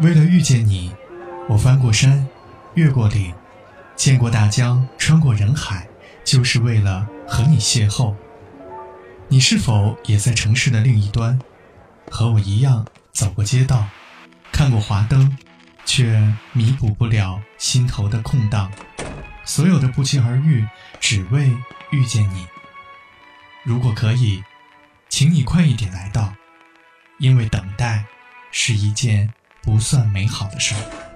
为了遇见你，我翻过山，越过岭，见过大江，穿过人海，就是为了和你邂逅。你是否也在城市的另一端，和我一样走过街道，看过华灯，却弥补不了心头的空荡。所有的不期而遇，只为遇见你。如果可以，请你快一点来到，因为等待是一件不算美好的事儿。